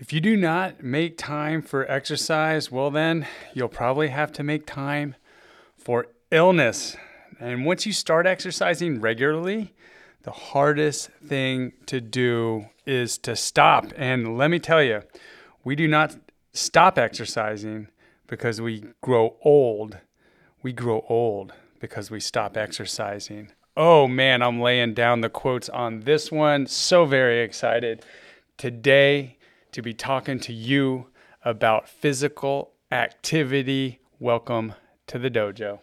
If you do not make time for exercise, well, then you'll probably have to make time for illness. And once you start exercising regularly, the hardest thing to do is to stop. And let me tell you, we do not stop exercising because we grow old. We grow old because we stop exercising. Oh man, I'm laying down the quotes on this one. So very excited. Today, to be talking to you about physical activity. Welcome to the dojo.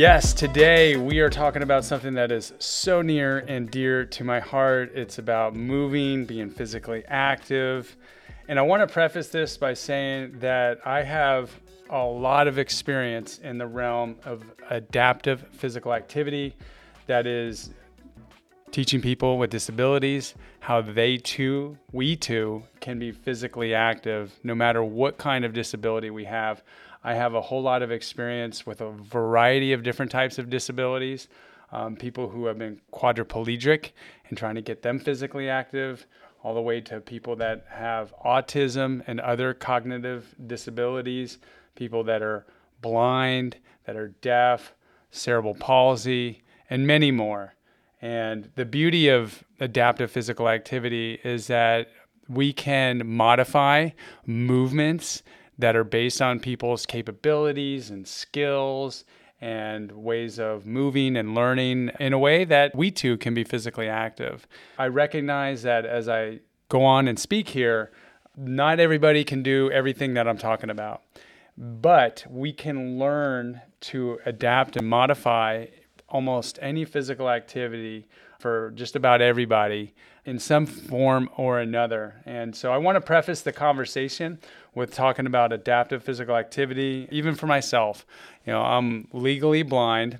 Yes, today we are talking about something that is so near and dear to my heart. It's about moving, being physically active. And I want to preface this by saying that I have a lot of experience in the realm of adaptive physical activity that is teaching people with disabilities how they too, we too, can be physically active no matter what kind of disability we have. I have a whole lot of experience with a variety of different types of disabilities. Um, people who have been quadriplegic and trying to get them physically active, all the way to people that have autism and other cognitive disabilities, people that are blind, that are deaf, cerebral palsy, and many more. And the beauty of adaptive physical activity is that we can modify movements that are based on people's capabilities and skills and ways of moving and learning in a way that we too can be physically active. I recognize that as I go on and speak here, not everybody can do everything that I'm talking about, but we can learn to adapt and modify almost any physical activity for just about everybody in some form or another. And so I want to preface the conversation with talking about adaptive physical activity, even for myself. You know, I'm legally blind,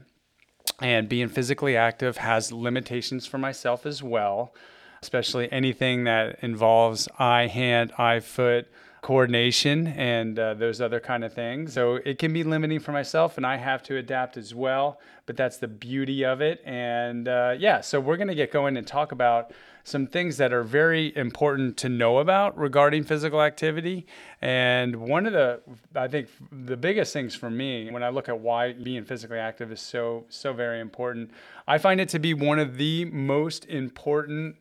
and being physically active has limitations for myself as well, especially anything that involves eye, hand, eye, foot coordination and uh, those other kind of things. So it can be limiting for myself, and I have to adapt as well. But that's the beauty of it. And uh, yeah, so we're going to get going and talk about some things that are very important to know about regarding physical activity. And one of the, I think, the biggest things for me when I look at why being physically active is so, so very important, I find it to be one of the most important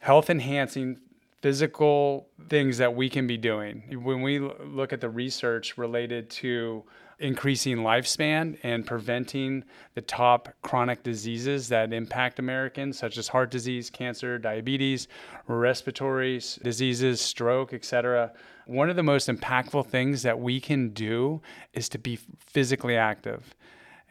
health enhancing physical things that we can be doing. When we look at the research related to increasing lifespan and preventing the top chronic diseases that impact Americans, such as heart disease, cancer, diabetes, respiratory diseases, stroke, etc. One of the most impactful things that we can do is to be physically active.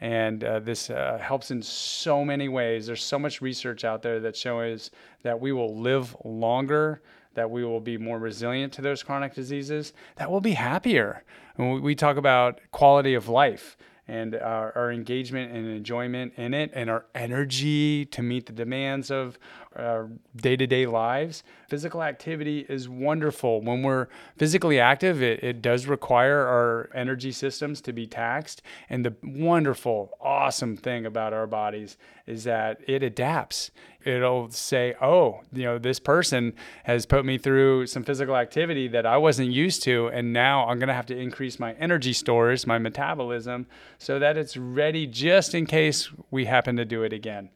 And uh, this uh, helps in so many ways. There's so much research out there that shows that we will live longer, that we will be more resilient to those chronic diseases, that we'll be happier. And we talk about quality of life and our, our, engagement and enjoyment in it and our energy to meet the demands of our day-to-day lives physical activity is wonderful when we're physically active it, it does require our energy systems to be taxed and the wonderful awesome thing about our bodies is that it adapts it'll say, oh, you know, this person has put me through some physical activity that I wasn't used to. And now I'm going to have to increase my energy stores, my metabolism, so that it's ready just in case we happen to do it again.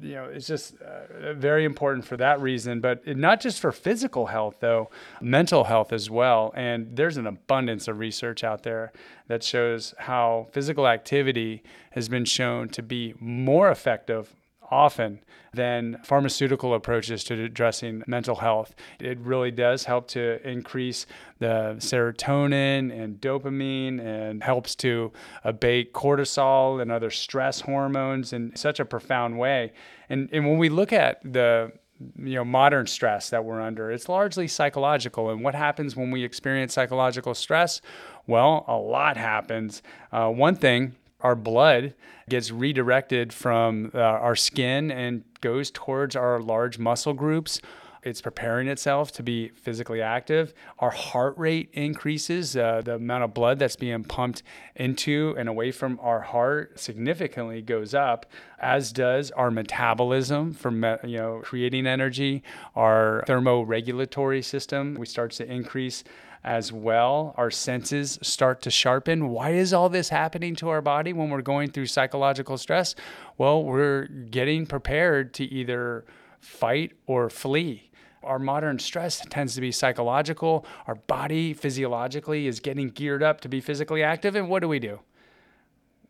You know, it's just uh, very important for that reason, but not just for physical health, though, mental health as well. And there's an abundance of research out there that shows how physical activity has been shown to be more effective often than pharmaceutical approaches to addressing mental health. It really does help to increase the serotonin and dopamine and helps to abate cortisol and other stress hormones in such a profound way. And, and when we look at the you know modern stress that we're under it's largely psychological and what happens when we experience psychological stress well a lot happens uh, one thing our blood gets redirected from uh, our skin and goes towards our large muscle groups it's preparing itself to be physically active. Our heart rate increases. Uh, the amount of blood that's being pumped into and away from our heart significantly goes up, as does our metabolism from you know creating energy. Our thermoregulatory system we starts to increase as well. Our senses start to sharpen. Why is all this happening to our body when we're going through psychological stress? Well, we're getting prepared to either fight or flee. Our modern stress tends to be psychological. Our body physiologically is getting geared up to be physically active. And what do we do?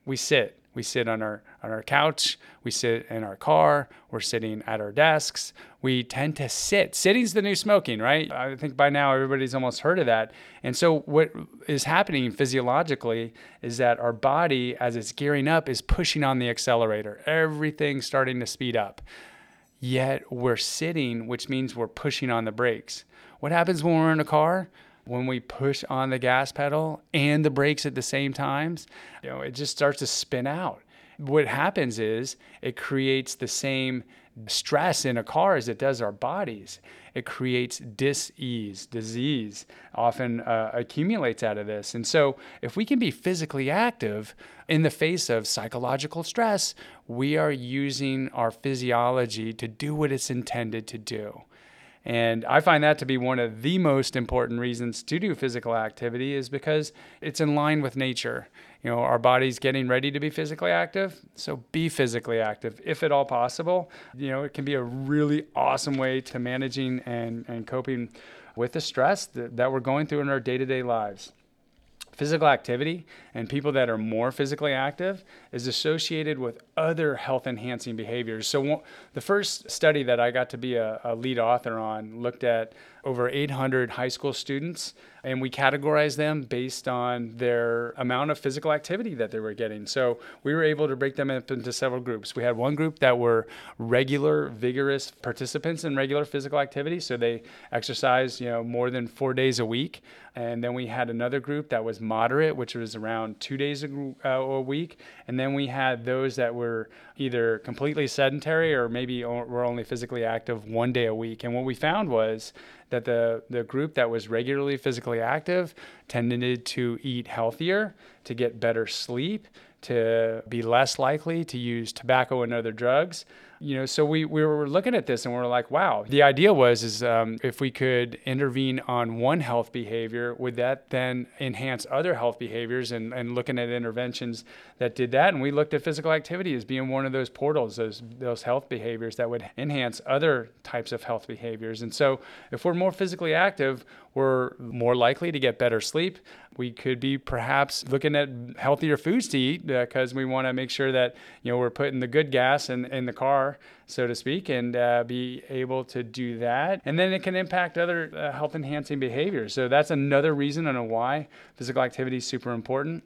We sit we sit on our on our couch, we sit in our car, we're sitting at our desks. We tend to sit. Sitting's the new smoking, right? I think by now everybody's almost heard of that. And so what is happening physiologically is that our body as it's gearing up is pushing on the accelerator. Everything's starting to speed up. Yet we're sitting, which means we're pushing on the brakes. What happens when we're in a car? When we push on the gas pedal and the brakes at the same times, you know, it just starts to spin out. What happens is it creates the same stress in a car as it does our bodies. It creates dis-ease, disease often uh, accumulates out of this. And so if we can be physically active in the face of psychological stress, we are using our physiology to do what it's intended to do. And I find that to be one of the most important reasons to do physical activity is because it's in line with nature. You know, our body's getting ready to be physically active, so be physically active if at all possible. You know, it can be a really awesome way to managing and, and coping with the stress that, that we're going through in our day to day lives physical activity and people that are more physically active is associated with other health enhancing behaviors. So, the first study that I got to be a, a, lead author on looked at over 800 high school students, and we categorized them based on their amount of physical activity that they were getting. So, we were able to break them up into several groups. We had one group that were regular, vigorous participants in regular physical activity, so they exercised, you know, more than four days a week. And then we had another group that was moderate, which was around two days a, uh, a week. And then we had those that were either completely sedentary or maybe were only physically active one day a week. And what we found was that the, the group that was regularly physically active tended to eat healthier, to get better sleep, to be less likely to use tobacco and other drugs you know so we, we were looking at this and we are like wow the idea was is um, if we could intervene on one health behavior would that then enhance other health behaviors and, and looking at interventions that did that? And we looked at physical activity as being one of those portals those those health behaviors that would enhance other types of health behaviors. And so if we're more physically active we're more likely to get better sleep we could be perhaps looking at healthier foods to eat because uh, we want to make sure that you know we're putting the good gas in, in the car so to speak and uh, be able to do that. And then it can impact other uh, health enhancing behaviors. So that's another reason and why physical activity is super important.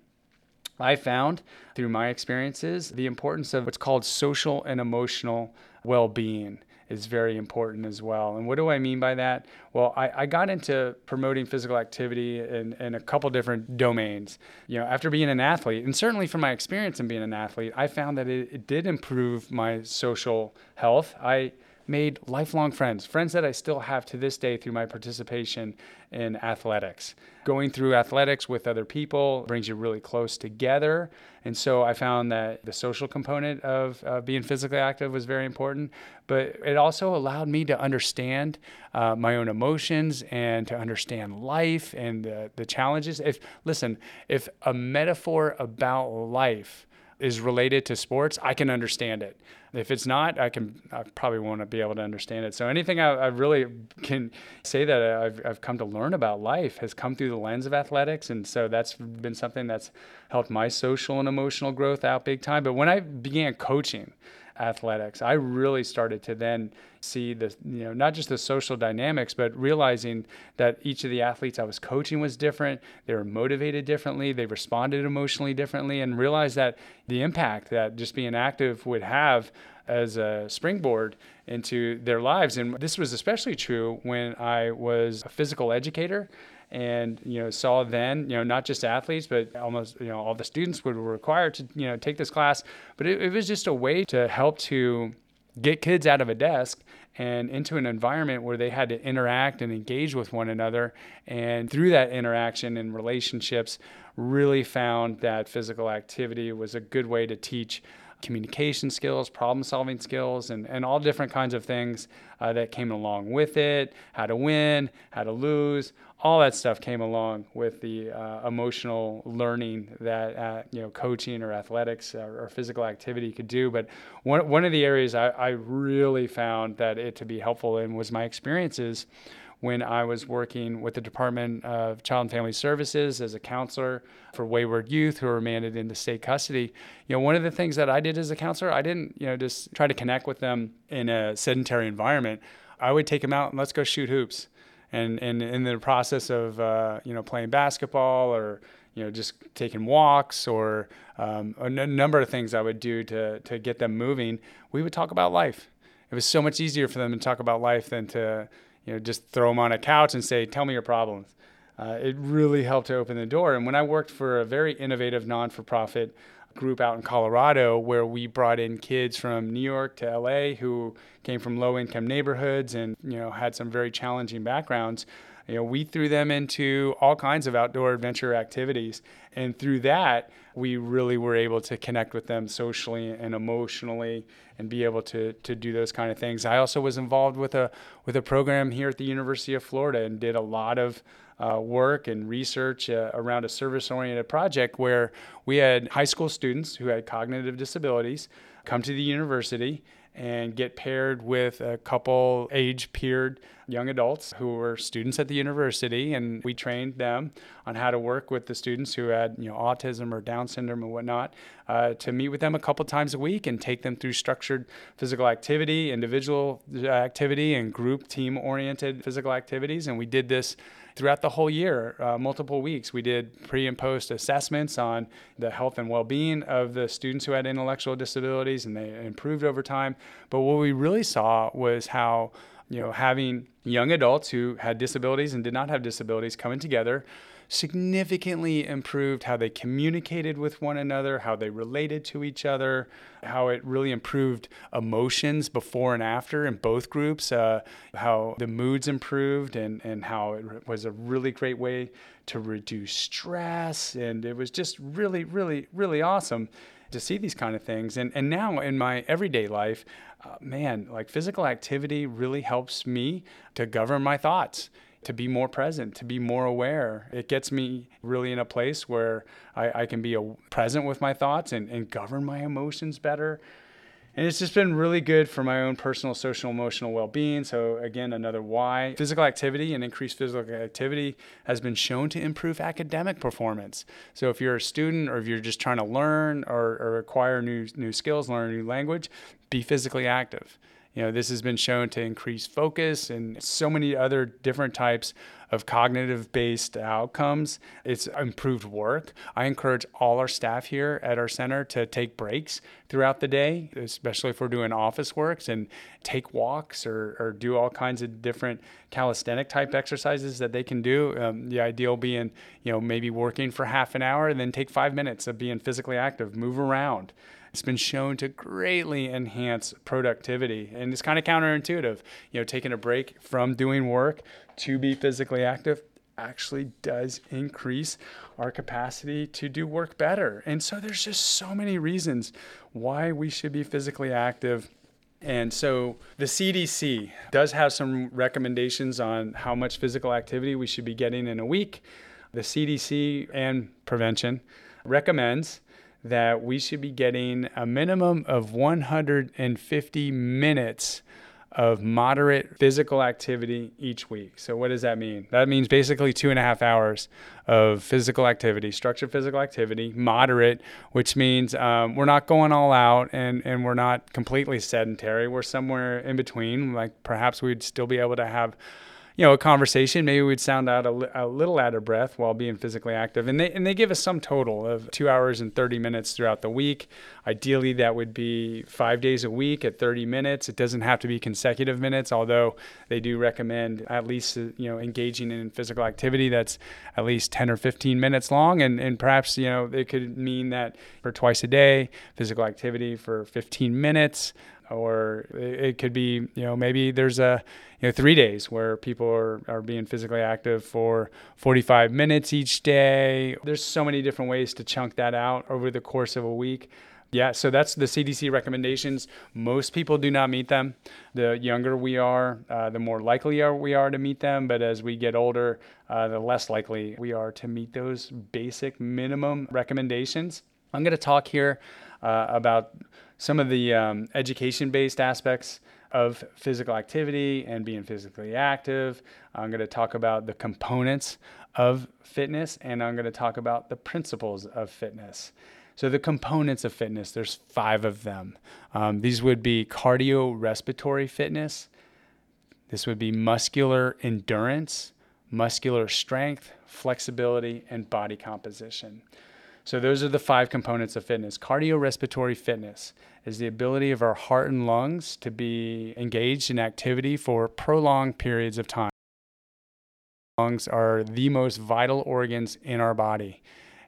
I found through my experiences the importance of what's called social and emotional well being is very important as well. And what do I mean by that? Well, I, I got into promoting physical activity in, in a couple different domains. You know, after being an athlete, and certainly from my experience in being an athlete, I found that it, it did improve my social health. I made lifelong friends, friends that I still have to this day through my participation in athletics. Going through athletics with other people brings you really close together. And so I found that the social component of uh, being physically active was very important, but it also allowed me to understand uh, my own emotions and to understand life and the, the challenges. If listen, if a metaphor about life is related to sports, I can understand it. If it's not, I can I probably won't be able to understand it. So anything I, I really can say that I've, I've come to learn about life has come through the lens of athletics, and so that's been something that's helped my social and emotional growth out big time. But when I began coaching, athletics. I really started to then see the, you know, not just the social dynamics, but realizing that each of the athletes I was coaching was different. They were motivated differently. They responded emotionally differently, and realized that the impact that just being active would have as a springboard into their lives. And this was especially true when I was a physical educator and you know saw then you know not just athletes but almost you know all the students were required to you know take this class but it, it was just a way to help to get kids out of a desk and into an environment where they had to interact and engage with one another. And through that interaction and relationships, really found that physical activity was a good way to teach communication skills, problem solving skills, and, and all different kinds of things uh, that came along with it how to win, how to lose. All that stuff came along with the uh, emotional learning that uh, you know coaching or athletics or, or, physical activity could do. But one, one of the areas I, I really found that it to be helpful in was my experiences when I was working with the Department of Child and Family Services as a counselor for wayward youth who were remanded into state custody. You know, one of the things that I did as a counselor, I didn't, you know, just try to connect with them in a sedentary environment. I would take them out and let's go shoot hoops. And, and in the process of, uh, you know, playing basketball or, you know, just taking walks or um, a n- number of things I would do to, to get them moving, we would talk about life. It was so much easier for them to talk about life than to, you know, just throw them on a couch and say, "Tell me your problems." Uh, it really helped to open the door. And when I worked for a very innovative non-for-profit group out in Colorado, where we brought in kids from New York to LA who came from low-income neighborhoods and you know had some very challenging backgrounds, you know, we threw them into all kinds of outdoor adventure activities. And through that, we really were able to connect with them socially and emotionally and be able to, to do those kind of things. I also was involved with a, with a program here at the University of Florida and did a lot of uh, work and research uh, around a service oriented project where we had high school students who had cognitive disabilities come to the university and get paired with a couple age peered young adults who were students at the university and we trained them on how to work with the students who had you know autism or down syndrome or whatnot uh, to meet with them a couple times a week and take them through structured physical activity individual activity and group team oriented physical activities. And we did this throughout the whole year, uh, multiple weeks. We did pre and post assessments on the health and well being of the students who had intellectual disabilities, and they improved over time. But what we really saw was how you know having young adults who had disabilities and did not have disabilities coming together significantly improved how they communicated with one another, how they related to each other, how it really improved emotions before and after in both groups, uh, how the moods improved, and, and how it was a really great way to reduce stress. And it was just really, really, really awesome to see these kind of things. And, and now in my everyday life, uh, man, like physical activity really helps me to govern my thoughts to be more present, to be more aware. It gets me really in a place where I, I can be a, present with my thoughts and, and govern my emotions better. And it's just been really good for my own personal, social, emotional well being. So, again, another why. Physical activity and increased physical activity has been shown to improve academic performance. So, if you're a student or if you're just trying to learn or, or acquire new, new skills, learn a new language, be physically active. You know, this has been shown to increase focus and so many other different types of cognitive based outcomes. It's improved work. I encourage all our staff here at our center to take breaks throughout the day, especially if we're doing office works and take walks or, or do all kinds of different calisthenic type exercises that they can do. Um, the ideal being, you know, maybe working for half an hour and then take five minutes of being physically active, move around. It's been shown to greatly enhance productivity. And it's kind of counterintuitive. You know, taking a break from doing work to be physically active actually does increase our capacity to do work better. And so there's just so many reasons why we should be physically active. And so the CDC does have some recommendations on how much physical activity we should be getting in a week. The CDC and prevention recommends that we should be getting a minimum of 150 minutes of moderate physical activity each week. So, what does that mean? That means basically two and a half hours of physical activity, structured physical activity, moderate, which means um, we're not going all out and, and we're not completely sedentary. We're somewhere in between. Like perhaps we'd still be able to have you know, a conversation. Maybe we'd sound out a, a, little out of breath while being physically active. And they and they give us some total of two hours and 30 minutes throughout the week. Ideally, that would be five days a week at 30 minutes. It doesn't have to be consecutive minutes, although they do recommend at least uh, you know engaging in physical activity that's at least 10 or 15 minutes long. And and perhaps you know it could mean that for twice a day, physical activity for 15 minutes or it could be you know maybe there's a you know three days where people are, are being physically active for 45 minutes each day there's so many different ways to chunk that out over the course of a week yeah, so that's the CDC recommendations. Most people do not meet them. The younger we are, uh, the more likely are we are to meet them. But as we get older, uh, the less likely we are to meet those basic minimum recommendations. I'm going to talk here uh, about some of the um, education based aspects of physical activity and being physically active. I'm going to talk about the components of fitness and I'm going to talk about the principles of fitness. So, the components of fitness, there's five of them. Um, these would be cardiorespiratory fitness, this would be muscular endurance, muscular strength, flexibility, and body composition. So, those are the five components of fitness. Cardiorespiratory fitness is the ability of our heart and lungs to be engaged in activity for prolonged periods of time. Lungs are the most vital organs in our body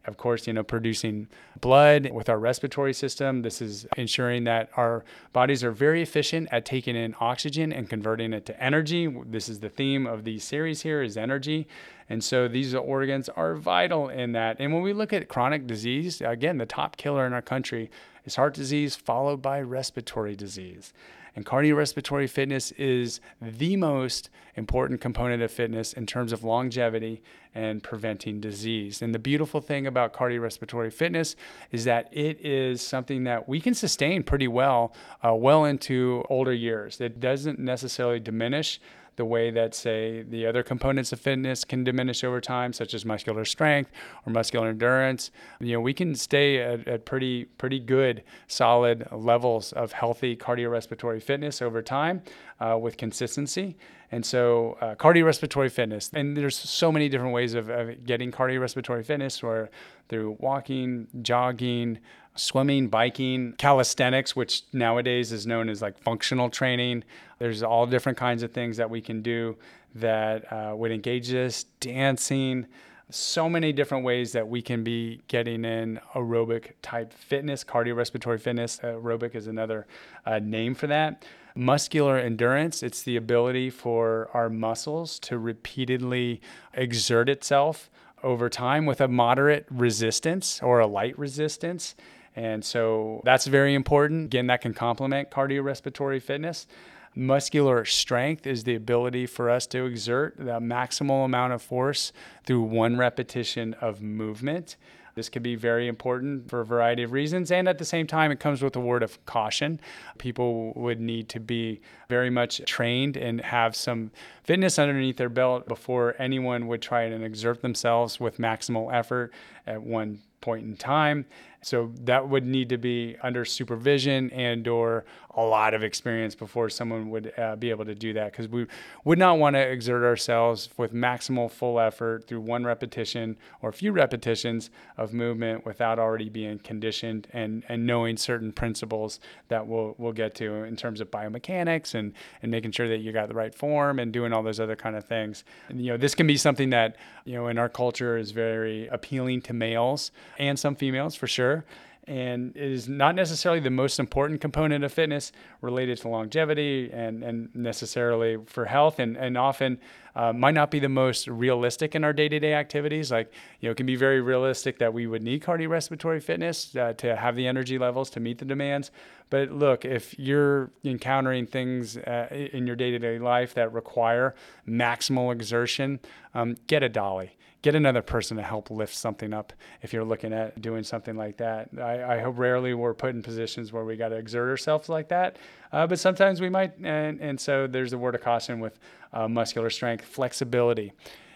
of course, you know, producing blood with our respiratory system. This is ensuring that our bodies are very efficient at taking in oxygen and converting it to energy. This is the theme of the series here is energy. And so these organs are vital in that. And when we look at chronic disease, again, the top killer in our country is heart disease followed by respiratory disease. And cardiorespiratory fitness is the most important component of fitness in terms of longevity and preventing disease. And the beautiful thing about cardiorespiratory fitness is that it is something that we can sustain pretty well, uh, well into older years. It doesn't necessarily diminish the way that, say, the other components of fitness can diminish over time, such as muscular strength or muscular endurance. You know, we can stay at, at pretty, pretty good, solid levels of healthy cardiorespiratory fitness over time uh, with consistency. And so, uh, cardiorespiratory fitness, and there's so many different ways of, of getting cardiorespiratory fitness, where through walking, jogging, swimming, biking, calisthenics, which nowadays is known as like functional training. There's all different kinds of things that we can do that uh, would engage this, dancing, so many different ways that we can be getting in aerobic type fitness, cardiorespiratory fitness. Aerobic is another uh, name for that. Muscular endurance, it's the ability for our muscles to repeatedly exert itself over time with a moderate resistance or a light resistance. And so that's very important. Again, that can complement cardiorespiratory fitness. Muscular strength is the ability for us to exert the maximal amount of force through one repetition of movement. This could be very important for a variety of reasons. And at the same time, it comes with a word of caution. People would need to be very much trained and have some fitness underneath their belt before anyone would try and exert themselves with maximal effort at one point in time. So that would need to be under supervision and or a lot of experience before someone would uh, be able to do that because we would not want to exert ourselves with maximal full effort through one repetition or a few repetitions of movement without already being conditioned and, and knowing certain principles that we'll, we'll get to in terms of biomechanics and making sure that you got the right form and doing all those other kind of things. And, you know, this can be something that, you know, in our culture is very appealing to males and some females for sure and it is not necessarily the most important component of fitness related to longevity and, and necessarily for health. And, and often uh, might not be the most realistic in our day-to-day activities. Like you know it can be very realistic that we would need cardiorespiratory fitness uh, to have the energy levels to meet the demands. But look if you're encountering things uh, in your day-to-day life that require maximal exertion um, get a dolly get another person to help lift something up if you're looking at doing something like that. I, I hope rarely we're put in positions where we got to exert ourselves like that, uh, but sometimes we might. And, and so there's a word of caution with uh, muscular strength. Flexibility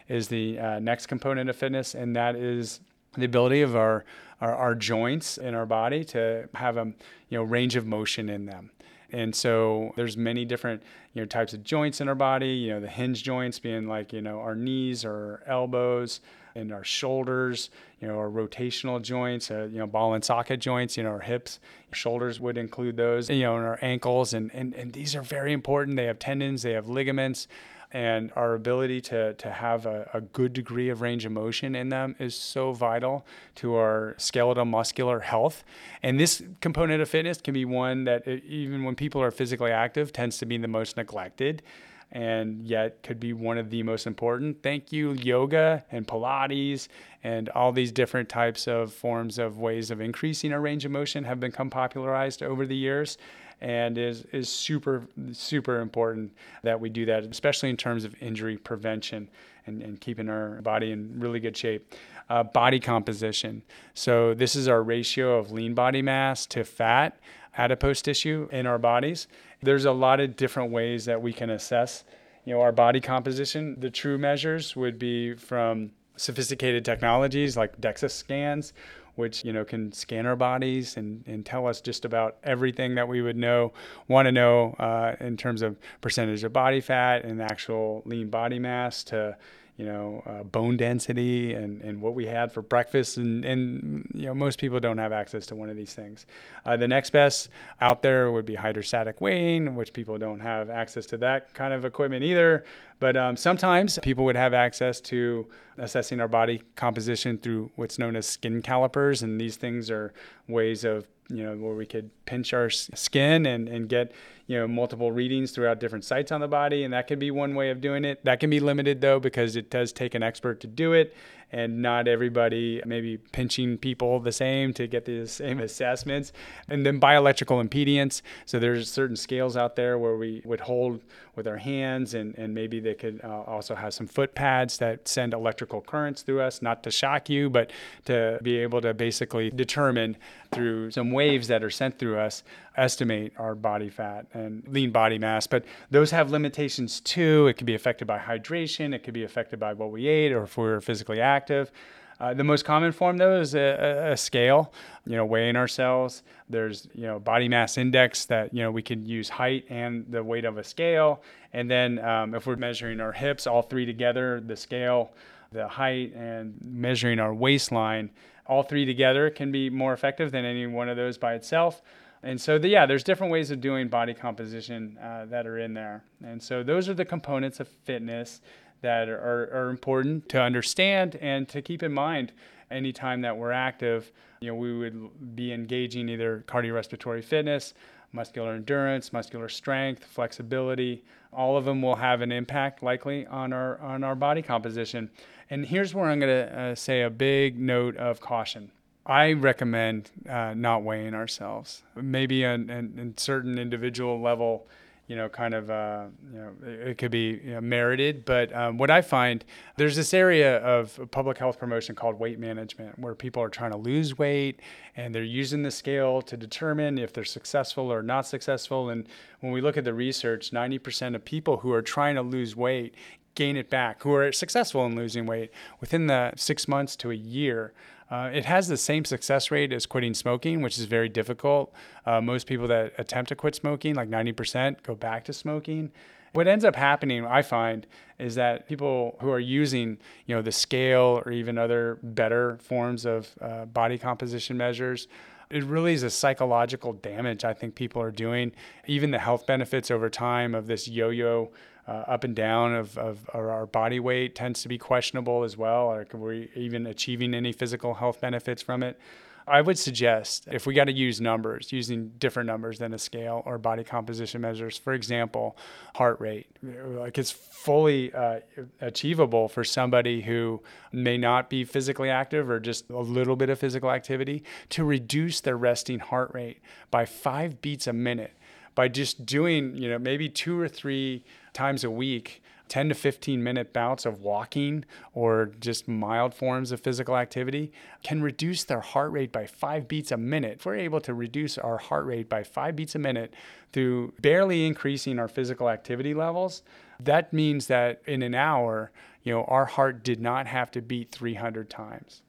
is the uh, next component of fitness, and that is the ability of our, our, our joints in our body to have a you know range of motion in them. And so there's many different you know types of joints in our body. You know the hinge joints being like you know our knees or elbows and our shoulders. You know our rotational joints. Uh, you know ball and socket joints. You know our hips, shoulders would include those. You know and our ankles and and and these are very important. They have tendons. They have ligaments and our ability to, to have a, a good degree of range of motion in them is so vital to our skeletal muscular health. And this component of fitness can be one that, it, even when people are physically active, tends to be the most neglected and yet could be one of the most important. Thank you, yoga and Pilates and all these different types of forms of ways of increasing our range of motion have become popularized over the years and is is super super important that we do that, especially in terms of injury prevention and, and keeping our body in really good shape. Uh, body composition. So this is our ratio of lean body mass to fat adipose tissue in our bodies. There's a lot of different ways that we can assess, you know, our body composition. The true measures would be from sophisticated technologies like DEXA scans, which you know can scan our bodies and, and tell us just about everything that we would know want to know uh, in terms of percentage of body fat and actual lean body mass to you know, uh, bone density and, and what we had for breakfast. And, and, you know, most people don't have access to one of these things. Uh, the next best out there would be hydrostatic weighing, which people don't have access to that kind of equipment either. But um, sometimes people would have access to assessing our body composition through what's known as skin calipers. And these things are ways of you know, where we could pinch our skin and, and get, you know, multiple readings throughout different sites on the body. And that could be one way of doing it. That can be limited though, because it does take an expert to do it and not everybody maybe pinching people the same to get the same assessments. And then bioelectrical impedance. So there's certain scales out there where we would hold with our hands and, and maybe they could uh, also have some foot pads that send electrical currents through us, not to shock you, but to be able to basically determine through some waves that are sent through us, estimate our body fat and lean body mass. But those have limitations too. It can be affected by hydration, it could be affected by what we ate or if we're physically active active. Uh, the most common form, though, is a, a, scale. You know, weighing ourselves. There's you know body mass index that you know we can use height and the weight of a scale. And then um, if we're measuring our hips, all three together, the scale, the height, and measuring our waistline, all three together can be more effective than any one of those by itself. And so, the, yeah, there's different ways of doing body composition uh, that are in there. And so, those are the components of fitness that are, are important to understand and to keep in mind anytime that we're active. You know, we would be engaging either cardiorespiratory fitness, muscular endurance, muscular strength, flexibility. All of them will have an impact likely on our on our body composition. And here's where I'm going to uh, say a big note of caution. I recommend uh, not weighing ourselves. Maybe on, a certain individual level, you know, kind of, uh, you know, it could be you know, merited. But um, what I find, there's this area of public health promotion called weight management, where people are trying to lose weight and they're using the scale to determine if they're successful or not successful. And when we look at the research, 90% of people who are trying to lose weight gain it back, who are successful in losing weight within the six months to a year. Uh, it has the same success rate as quitting smoking, which is very difficult. Uh, most people that attempt to quit smoking, like 90%, go back to smoking. What ends up happening, I find, is that people who are using, you know, the scale or even other better forms of uh, body composition measures, it really is a psychological damage I think people are doing. Even the health benefits over time of this yo-yo uh, up and down of, of our body weight tends to be questionable as well. Are we even achieving any physical health benefits from it? I would suggest if we got to use numbers, using different numbers than a scale or body composition measures. For example, heart rate. Like it's fully uh, achievable for somebody who may not be physically active or just a little bit of physical activity to reduce their resting heart rate by five beats a minute by just doing, you know, maybe two or three times a week 10 to 15 minute bouts of walking or just mild forms of physical activity can reduce their heart rate by five beats a minute. If we're able to reduce our heart rate by five beats a minute through barely increasing our physical activity levels, that means that in an hour, you know, our heart did not have to beat 300 times.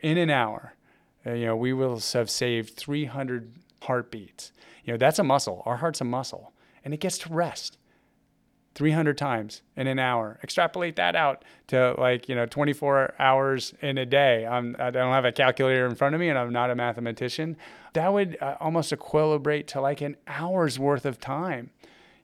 In an hour, uh, you know, we will have saved 300 heartbeats. You know, that's a muscle. Our heart's a muscle, and it gets to rest. 300 times in an hour. Extrapolate that out to like, you know, 24 hours in a day. I'm, I don't have a calculator in front of me and I'm not a mathematician. That would uh, almost equilibrate to like an hour's worth of time.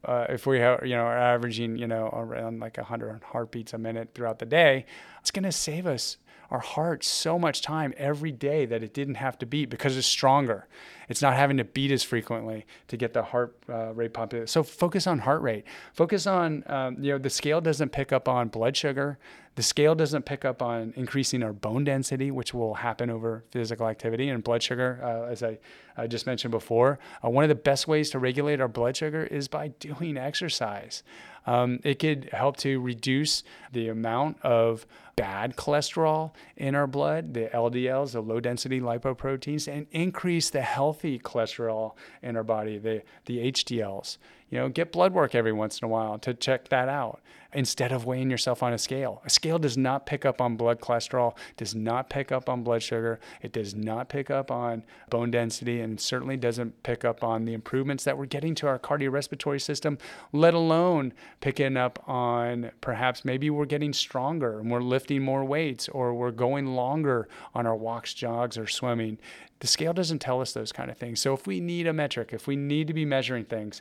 uh, if we have, you know, are averaging, you know, around like 100 heartbeats a minute throughout the day, it's going to save us our heart so much time every day that it didn't have to beat because it's stronger. It's not having to beat as frequently to get the heart uh, rate pumping. So focus on heart rate. Focus on, um, you know, the scale doesn't pick up on blood sugar. The scale doesn't pick up on increasing our bone density, which will happen over physical activity and blood sugar, uh, as I, I, just mentioned before. Uh, one of the best ways to regulate our blood sugar is by doing exercise. Um, it could help to reduce the amount of bad cholesterol in our blood, the LDLs, the low density lipoproteins, and increase the healthy cholesterol in our body, the, the HDLs. You know, get blood work every once in a while to check that out instead of weighing yourself on a scale. A scale does not pick up on blood cholesterol, does not pick up on blood sugar, it does not pick up on bone density, and certainly doesn't pick up on the improvements that we're getting to our cardiorespiratory system, let alone picking up on perhaps maybe we're getting stronger and we're lifting more weights or we're going longer on our walks, jogs, or swimming. The scale doesn't tell us those kind of things. So if we need a metric, if we need to be measuring things,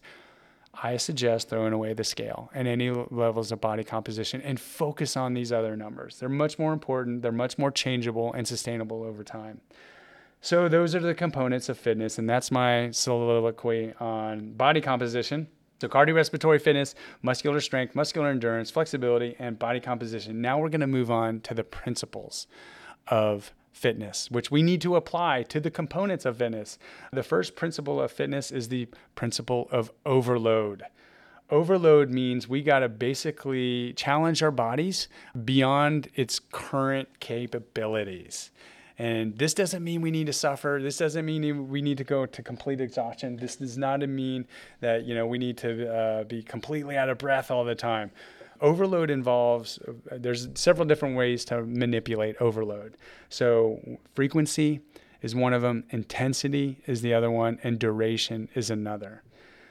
I suggest throwing away the scale and any levels of body composition and focus on these other numbers. They're much more important, they're much more changeable and sustainable over time. So, those are the components of fitness, and that's my soliloquy on body composition. So, cardiorespiratory fitness, muscular strength, muscular endurance, flexibility, and body composition. Now, we're going to move on to the principles of fitness, which we need to apply to the components of fitness. The first principle of fitness is the principle of overload. Overload means we got to basically challenge our bodies beyond its current capabilities. And this doesn't mean we need to suffer. This doesn't mean we need to go to complete exhaustion. This does not mean that you know we need to uh, be completely out of breath all the time overload involves there's several different ways to manipulate overload. So frequency is one of them intensity is the other one and duration is another.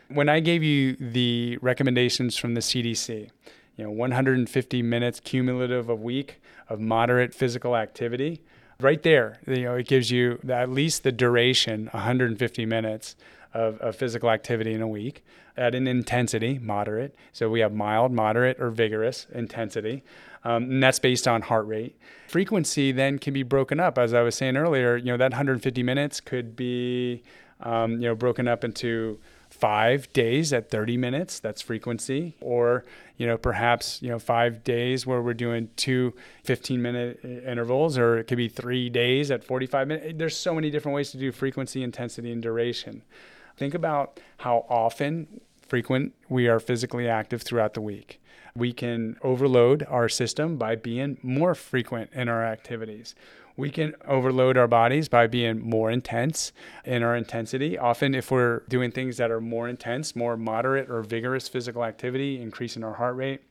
When i gave you the recommendations from the cdc you know 150 minutes cumulative a week of moderate physical activity right there you know it gives you at least the duration 150 minutes of, of physical activity in a week at an intensity, moderate. So we have mild, moderate, or vigorous intensity. Um, and that's based on heart rate. Frequency then can be broken up. As I was saying earlier, you know, that 150 minutes could be, um, you know, broken up into five days at 30 minutes that's frequency or you know perhaps you know five days where we're doing two 15 minute intervals or it could be three days at 45 minutes there's so many different ways to do frequency intensity and duration Think about how often frequent we are physically active throughout the week. We can overload our system by being more frequent in our activities. We can overload our bodies by being more intense in our intensity. Often, if we're doing things that are more intense, more moderate or vigorous physical activity, increasing our heart rate,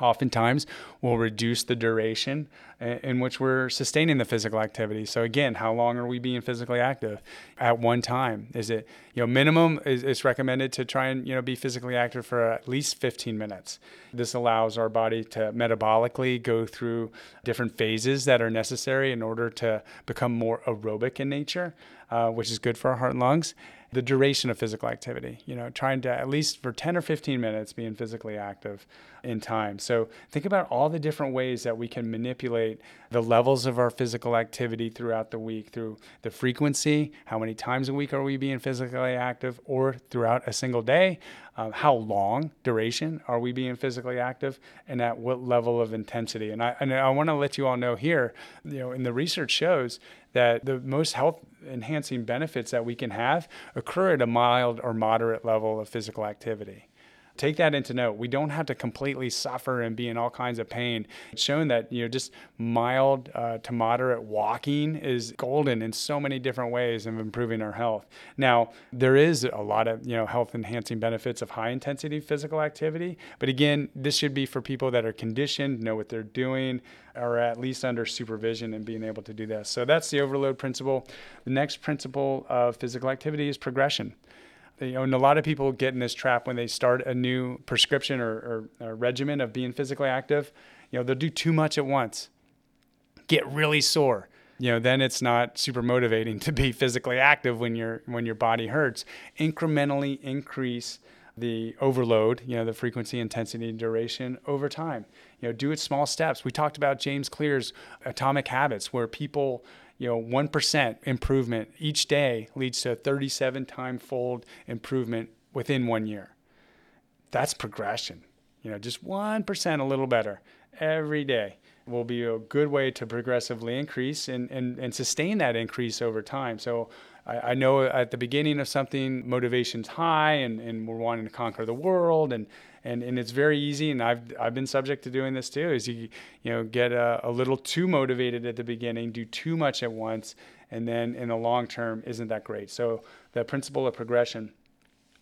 oftentimes will reduce the duration in which we're sustaining the physical activity. So again, how long are we being physically active at one time? Is it, you know, minimum is it's recommended to try and, you know, be physically active for at least 15 minutes. This allows our body to metabolically go through different phases that are necessary in order to become more aerobic in nature, uh, which is good for our heart and lungs the duration of physical activity, you know, trying to at least for 10 or 15 minutes being physically active in time. So think about all the different ways that we can manipulate the levels of our physical activity throughout the week through the frequency, how many times a week are we being physically active, or throughout a single day, uh, how long duration are we being physically active, and at what level of intensity. And I, and I want to let you all know here, you know, and the research shows that the most health enhancing benefits that we can have occur at a mild or moderate level of physical activity take that into note. We don't have to completely suffer and be in all kinds of pain. It's shown that you know just mild uh, to moderate walking is golden in so many different ways of improving our health. Now there is a lot of you know health enhancing benefits of high intensity physical activity, but again, this should be for people that are conditioned, know what they're doing, or at least under supervision and being able to do this. So that's the overload principle. The next principle of physical activity is progression. You know, and a lot of people get in this trap when they start a new prescription or, or, or regimen of being physically active. You know, they'll do too much at once, get really sore. You know, then it's not super motivating to be physically active when your when your body hurts. Incrementally increase the overload, you know, the frequency, intensity, duration over time. You know, do it small steps. We talked about James Clear's atomic habits where people, you know, 1% improvement each day leads to a 37 time fold improvement within one year. That's progression. You know, just 1% a little better every day will be a good way to progressively increase and, and, and sustain that increase over time. So I, I know at the beginning of something, motivation's high and, and we're wanting to conquer the world and, and, and it's very easy. And I've, I've been subject to doing this too, is you, you know, get a, a little too motivated at the beginning, do too much at once, and then in the long term isn't that great. So the principle of progression,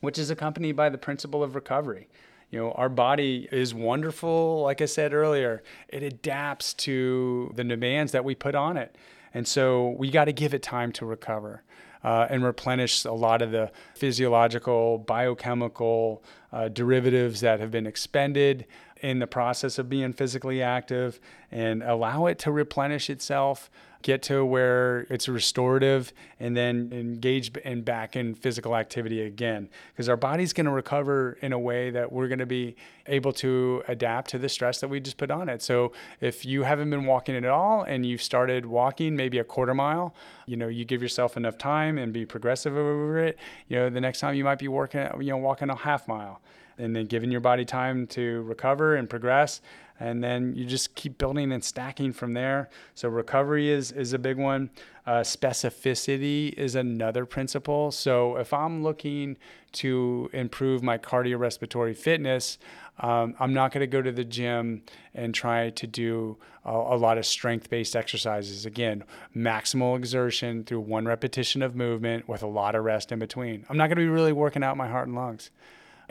which is accompanied by the principle of recovery you know our body is wonderful like i said earlier it adapts to the demands that we put on it and so we got to give it time to recover uh, and replenish a lot of the physiological biochemical uh, derivatives that have been expended in the process of being physically active and allow it to replenish itself get to where it's restorative and then engage and back in physical activity again. Because our body's going to recover in a way that we're going to be able to adapt to the stress that we just put on it. So if you haven't been walking at all and you've started walking maybe a quarter mile you know you give yourself enough time and be progressive over it you know the next time you might be working you know walking a half mile and then giving your body time to recover and progress and then you just keep building and stacking from there. So recovery is is a big one. Uh, specificity is another principle. So if I'm looking to improve my cardiorespiratory fitness, um, I'm not going to go to the gym and try to do a, a lot of strength based exercises. Again, maximal exertion through one repetition of movement with a lot of rest in between. I'm not going to be really working out my heart and lungs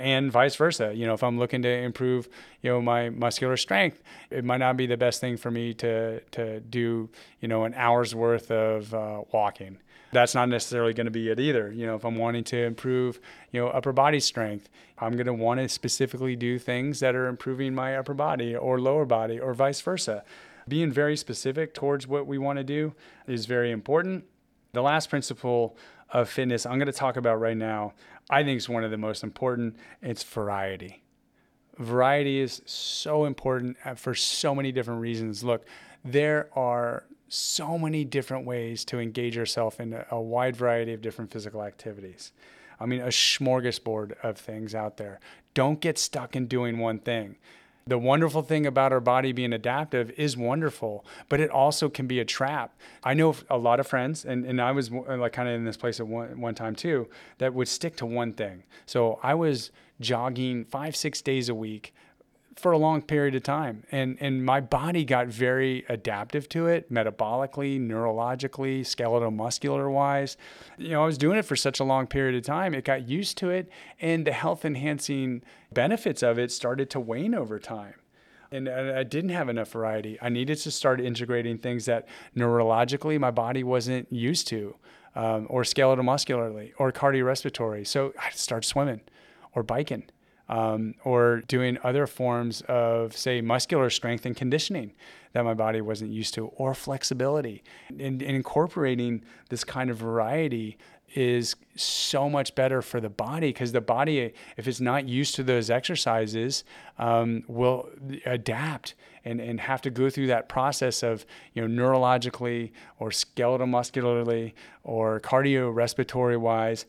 and vice versa. You know, if I'm looking to improve, you know, my muscular strength, it might not be the best thing for me to to do, you know, an hour's worth of uh, walking. That's not necessarily going to be it either. You know, if I'm wanting to improve, you know, upper body strength, I'm going to want to specifically do things that are improving my upper body or lower body or vice versa. Being very specific towards what we want to do is very important. The last principle of fitness I'm going to talk about right now, I think is one of the most important. It's variety. Variety is so important uh, for so many different reasons. Look, there are so many different ways to engage yourself in a, a wide variety of different physical activities. I mean, a smorgasbord of things out there. Don't get stuck in doing one thing. The wonderful thing about our body being adaptive is wonderful, but it also can be a trap. I know a lot of friends, and, and I was like kind of in this place at one, one time too, that would stick to one thing. So I was jogging five, six days a week for a long period of time. And and my body got very adaptive to it, metabolically, neurologically, skeletal muscular wise. You know, I was doing it for such a long period of time, it got used to it, and the health enhancing benefits of it started to wane over time. And I didn't have enough variety. I needed to start integrating things that neurologically my body wasn't used to, um, or skeletal muscularly, or cardiorespiratory. So I started swimming or biking um, or doing other forms of, say, muscular strength and conditioning that my body wasn't used to, or flexibility. And, and incorporating this kind of variety is so much better for the body because the body, if it's not used to those exercises, um, will adapt and, and have to go through that process of, you know, neurologically or skeletal muscularly or cardiorespiratory wise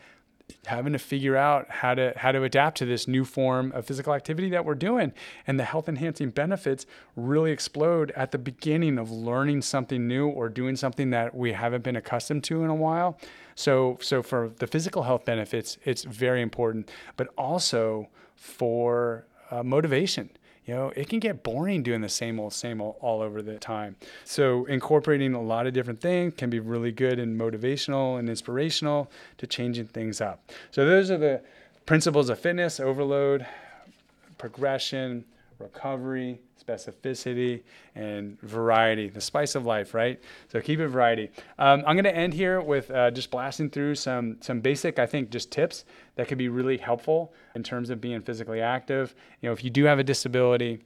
having to figure out how to how to adapt to this new form of physical activity that we're doing. And the health enhancing benefits really explode at the beginning of learning something new or doing something that we haven't been accustomed to in a while. So so for the physical health benefits it's very important but also for uh, motivation you know, it can get boring doing the same old, same old all over the time. So incorporating a lot of different things can be really good and motivational and inspirational to changing things up. So those are the principles of fitness, overload, progression, recovery, specificity, and variety. The spice of life, right? So keep it variety. Um, I'm going to end here with uh, just blasting through some some basic, I think, just tips that could be really helpful in terms of being physically active. You know, if you do have a disability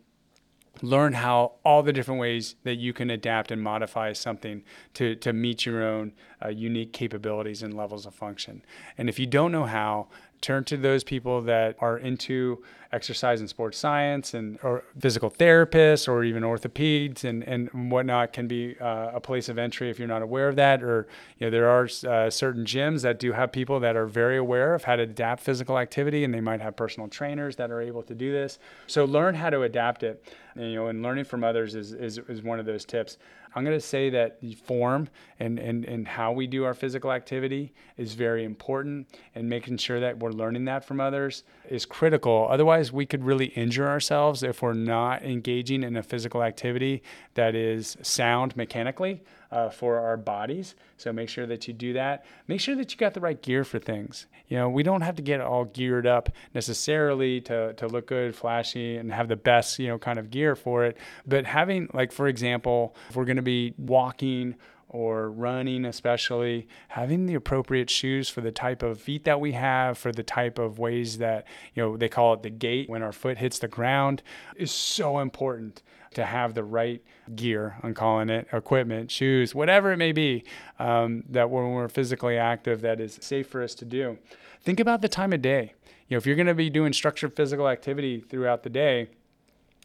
learn how all the different ways that you can adapt and modify something to, to meet your own uh, unique capabilities and levels of function. And if you don't know how, turn to those people that are into exercise and sports science and or physical therapists or even orthopeds and, and whatnot can be uh, a place of entry if you're not aware of that or you know there are uh, certain gyms that do have people that are very aware of how to adapt physical activity and they might have personal trainers that are able to do this. So learn how to adapt it and, you know and learning from others is, is, is one of those tips I'm going to say that the form and, and, and how we do our physical activity is very important, and making sure that we're learning that from others is critical. Otherwise, we could really injure ourselves if we're not engaging in a physical activity that is sound mechanically uh, for our bodies. So make sure that you do that. Make sure that you got the right gear for things. You know, we don't have to get all geared up necessarily to, to look good, flashy, and have the best, you know, kind of gear for it. But having, like, for example, if we're going to be walking or running, especially, having the appropriate shoes for the type of feet that we have, for the type of ways that, you know, they call it the gait when our foot hits the ground, is so important to have the right gear, I'm calling it, equipment, shoes, whatever it may be, um, that when we're physically active, that is safe for us to do. Think about the time of day. You know, if you're going to be doing structured physical activity throughout the day,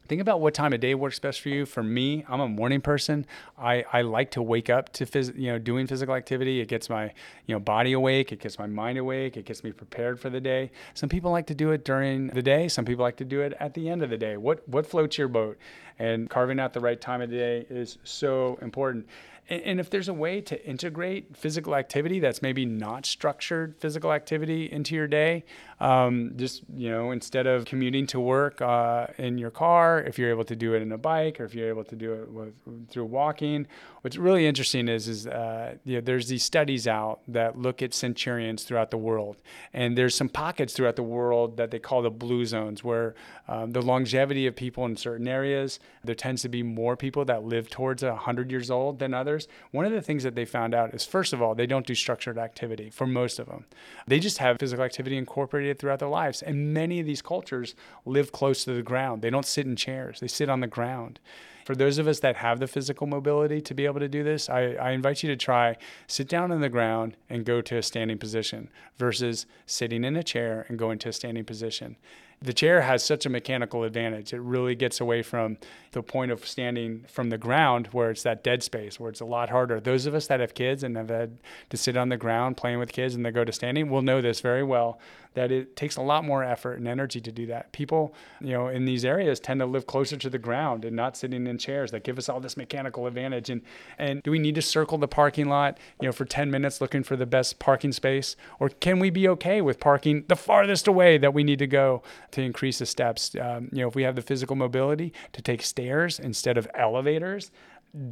think about what time of day works best for you. For me, I'm a morning person. I, I like to wake up to phys- you know doing physical activity. It gets my you know body awake. It gets my mind awake. It gets me prepared for the day. Some people like to do it during the day. Some people like to do it at the end of the day. What what floats your boat? And carving out the right time of the day is so important. And, if there's a way to integrate physical activity that's maybe not structured physical activity into your day, um, just you know, instead of commuting to work uh, in your car, if you're able to do it in a bike or if you're able to do it with, through walking, what's really interesting is is uh, you know, there's these studies out that look at centurions throughout the world, and there's some pockets throughout the world that they call the blue zones, where um, the longevity of people in certain areas, there tends to be more people that live towards 100 years old than others. One of the things that they found out is, first of all, they don't do structured activity for most of them. They just have physical activity incorporated throughout their lives. And many of these cultures live close to the ground. They don't sit in chairs, they sit on the ground. For those of us that have the physical mobility to be able to do this, I, I invite you to try sit down on the ground and go to a standing position versus sitting in a chair and going to a standing position the chair has such a mechanical advantage. It really gets away from the point of standing from the ground where it's that dead space where it's a lot harder. Those of us that have kids and have had to sit on the ground playing with kids and they go to standing will know this very well that it takes a lot more effort and energy to do that. People, you know, in these areas tend to live closer to the ground and not sitting in chairs that give us all this mechanical advantage. And and do we need to circle the parking lot, you know, for 10 minutes looking for the best parking space, or can we be okay with parking the farthest away that we need to go to increase the steps? Um, you know, if we have the physical mobility to take stairs instead of elevators,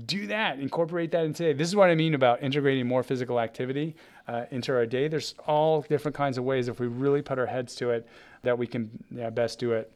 do that, incorporate that into it. This is what I mean about integrating more physical activity uh, into our day. There's all different kinds of ways if we really put our heads to it that we can yeah, best do it.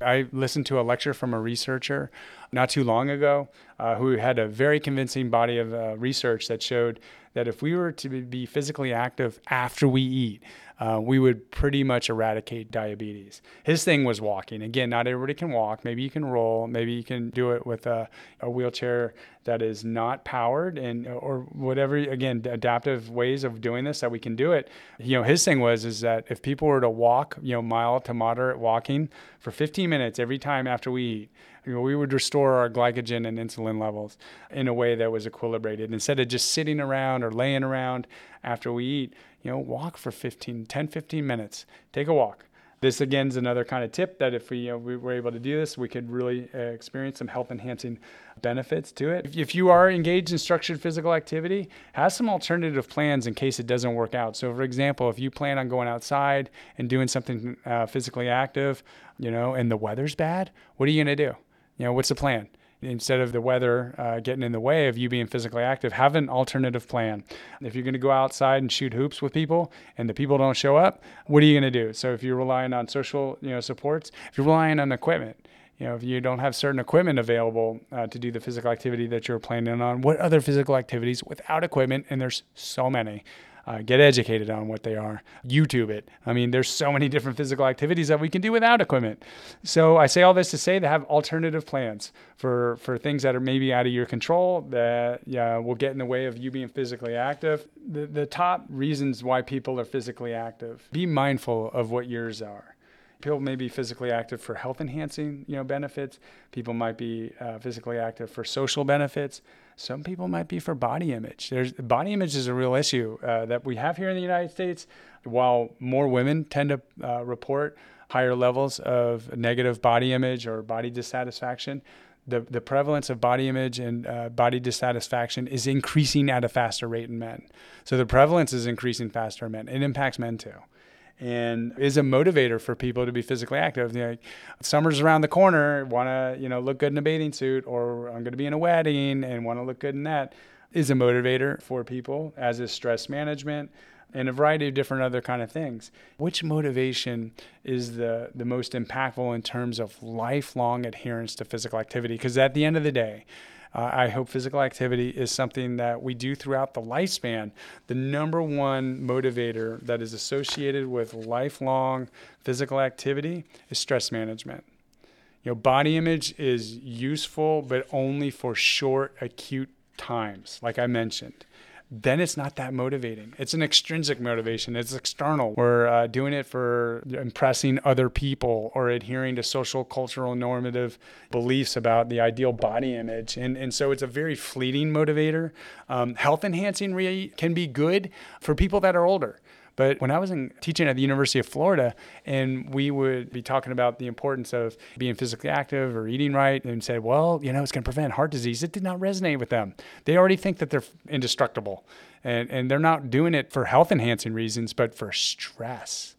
I listened to a lecture from a researcher not too long ago uh, who had a very convincing body of uh, research that showed that if we were to be physically active after we eat, uh, we would pretty much eradicate diabetes. His thing was walking. Again, not everybody can walk. Maybe you can roll. Maybe you can do it with a, a wheelchair that is not powered and or whatever. Again, adaptive ways of doing this that we can do it. You know, his thing was is that if people were to walk, you know, mild to moderate walking for 15 minutes every time after we eat we would restore our glycogen and insulin levels in a way that was equilibrated. Instead of just sitting around or laying around after we eat, you know, walk for 15, 10, 15 minutes. Take a walk. This again is another kind of tip that if we, you know, we were able to do this, we could really uh, experience some health enhancing benefits to it. If, if you are engaged in structured physical activity, have some alternative plans in case it doesn't work out. So, for example, if you plan on going outside and doing something uh, physically active, you know, and the weather's bad, what are you going to do? You know, what's the plan? Instead of the weather uh, getting in the way of you being physically active, have an alternative plan. If you're going to go outside and shoot hoops with people and the people don't show up, what are you going to do? So if you're relying on social, you know, supports, if you're relying on equipment, you know, if you don't have certain equipment available uh, to do the physical activity that you're planning on, what other physical activities without equipment, and there's so many, Uh, get educated on what they are. YouTube it. I mean, there's so many different physical activities that we can do without equipment. So I say all this to say to have alternative plans for for things that are maybe out of your control that yeah will get in the way of you being physically active. The the top reasons why people are physically active. Be mindful of what yours are people may be physically active for health enhancing you know benefits people might be uh, physically active for social benefits some people might be for body image there's body image is a real issue uh, that we have here in the united states while more women tend to uh, report higher levels of negative body image or body dissatisfaction the, the prevalence of body image and uh, body dissatisfaction is increasing at a faster rate in men. So the prevalence is increasing faster in men. It impacts men too and is a motivator for people to be physically active. You know, summer's around the corner, want to you know look good in a bathing suit, or I'm going to be in a wedding and want to look good in that. Is a motivator for people, as is stress management and a variety of different other kind of things. Which motivation is the the most impactful in terms of lifelong adherence to physical activity? Because at the end of the day, uh, I hope physical activity is something that we do throughout the lifespan. The number one motivator that is associated with lifelong physical activity is stress management. You know, body image is useful, but only for short, acute times, like I mentioned then it's not that motivating. It's an extrinsic motivation. It's external. We're uh, doing it for impressing other people or adhering to social, cultural, normative beliefs about the ideal body image. And, and so it's a very fleeting motivator. Um, health enhancing re- can be good for people that are older. But when I was in, teaching at the University of Florida, and we would be talking about the importance of being physically active or eating right, and said, well, you know, it's going to prevent heart disease, it did not resonate with them. They already think that they're indestructible, and, and they're not doing it for health enhancing reasons, but for stress.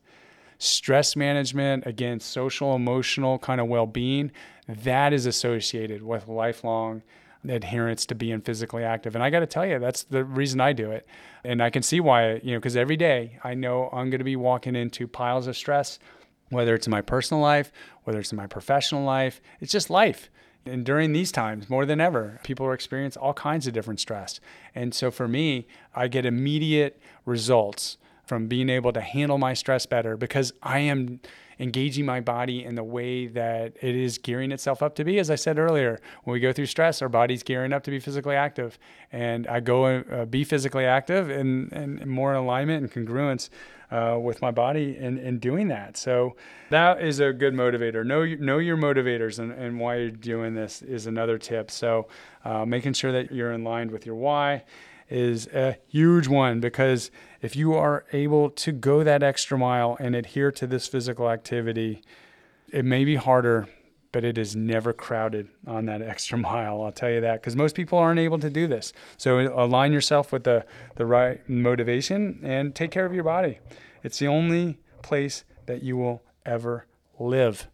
Stress management, again, social, emotional kind of well being, that is associated with lifelong adherence to being physically active. And I got to tell you, that's the reason I do it. And I can see why, you know, because every day I know I'm going to be walking into piles of stress, whether it's in my personal life, whether it's in my professional life. It's just life. And during these times, more than ever, people are experiencing all kinds of different stress. And so for me, I get immediate results from being able to handle my stress better because I am engaging my body in the way that it is gearing itself up to be. As I said earlier, when we go through stress, our body's gearing up to be physically active. And I go uh, be physically active and, and more in alignment and congruence uh, with my body in, in doing that. So that is a good motivator. Know, know your motivators and, and why you're doing this is another tip. So uh, making sure that you're in line with your why is a huge one because if you are able to go that extra mile and adhere to this physical activity, it may be harder, but it is never crowded on that extra mile. I'll tell you that because most people aren't able to do this. So align yourself with the, the right motivation and take care of your body. It's the only place that you will ever live,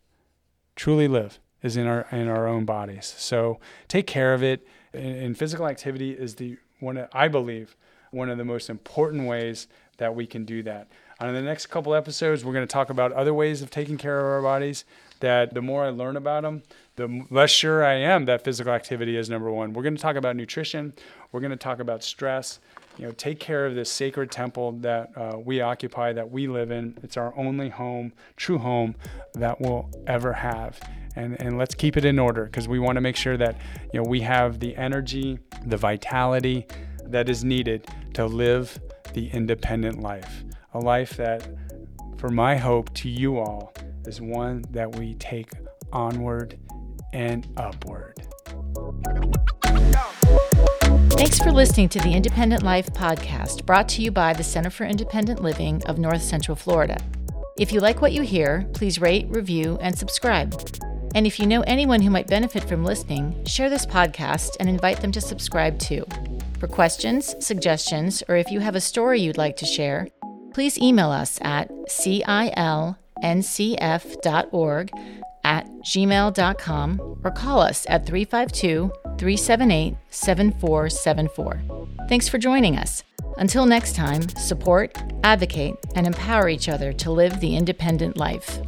truly live, is in our in our own bodies. So take care of it. And physical activity is the one I believe one of the most important ways that we can do that. On the next couple episodes, we're going to talk about other ways of taking care of our bodies. That the more I learn about them, the less sure I am that physical activity is number one. We're going to talk about nutrition. We're going to talk about stress. You know, take care of this sacred temple that uh, we occupy, that we live in. It's our only home, true home that we'll ever have. And, and let's keep it in order because we want to make sure that you know we have the energy, the vitality, that is needed to live the independent life. A life that, for my hope to you all, is one that we take onward and upward. Thanks for listening to the Independent Life podcast brought to you by the Center for Independent Living of North Central Florida. If you like what you hear, please rate, review, and subscribe. And if you know anyone who might benefit from listening, share this podcast and invite them to subscribe too. For questions, suggestions, or if you have a story you'd like to share, please email us at cilncf.org at gmail.com or call us at 352 378 7474. Thanks for joining us. Until next time, support, advocate, and empower each other to live the independent life.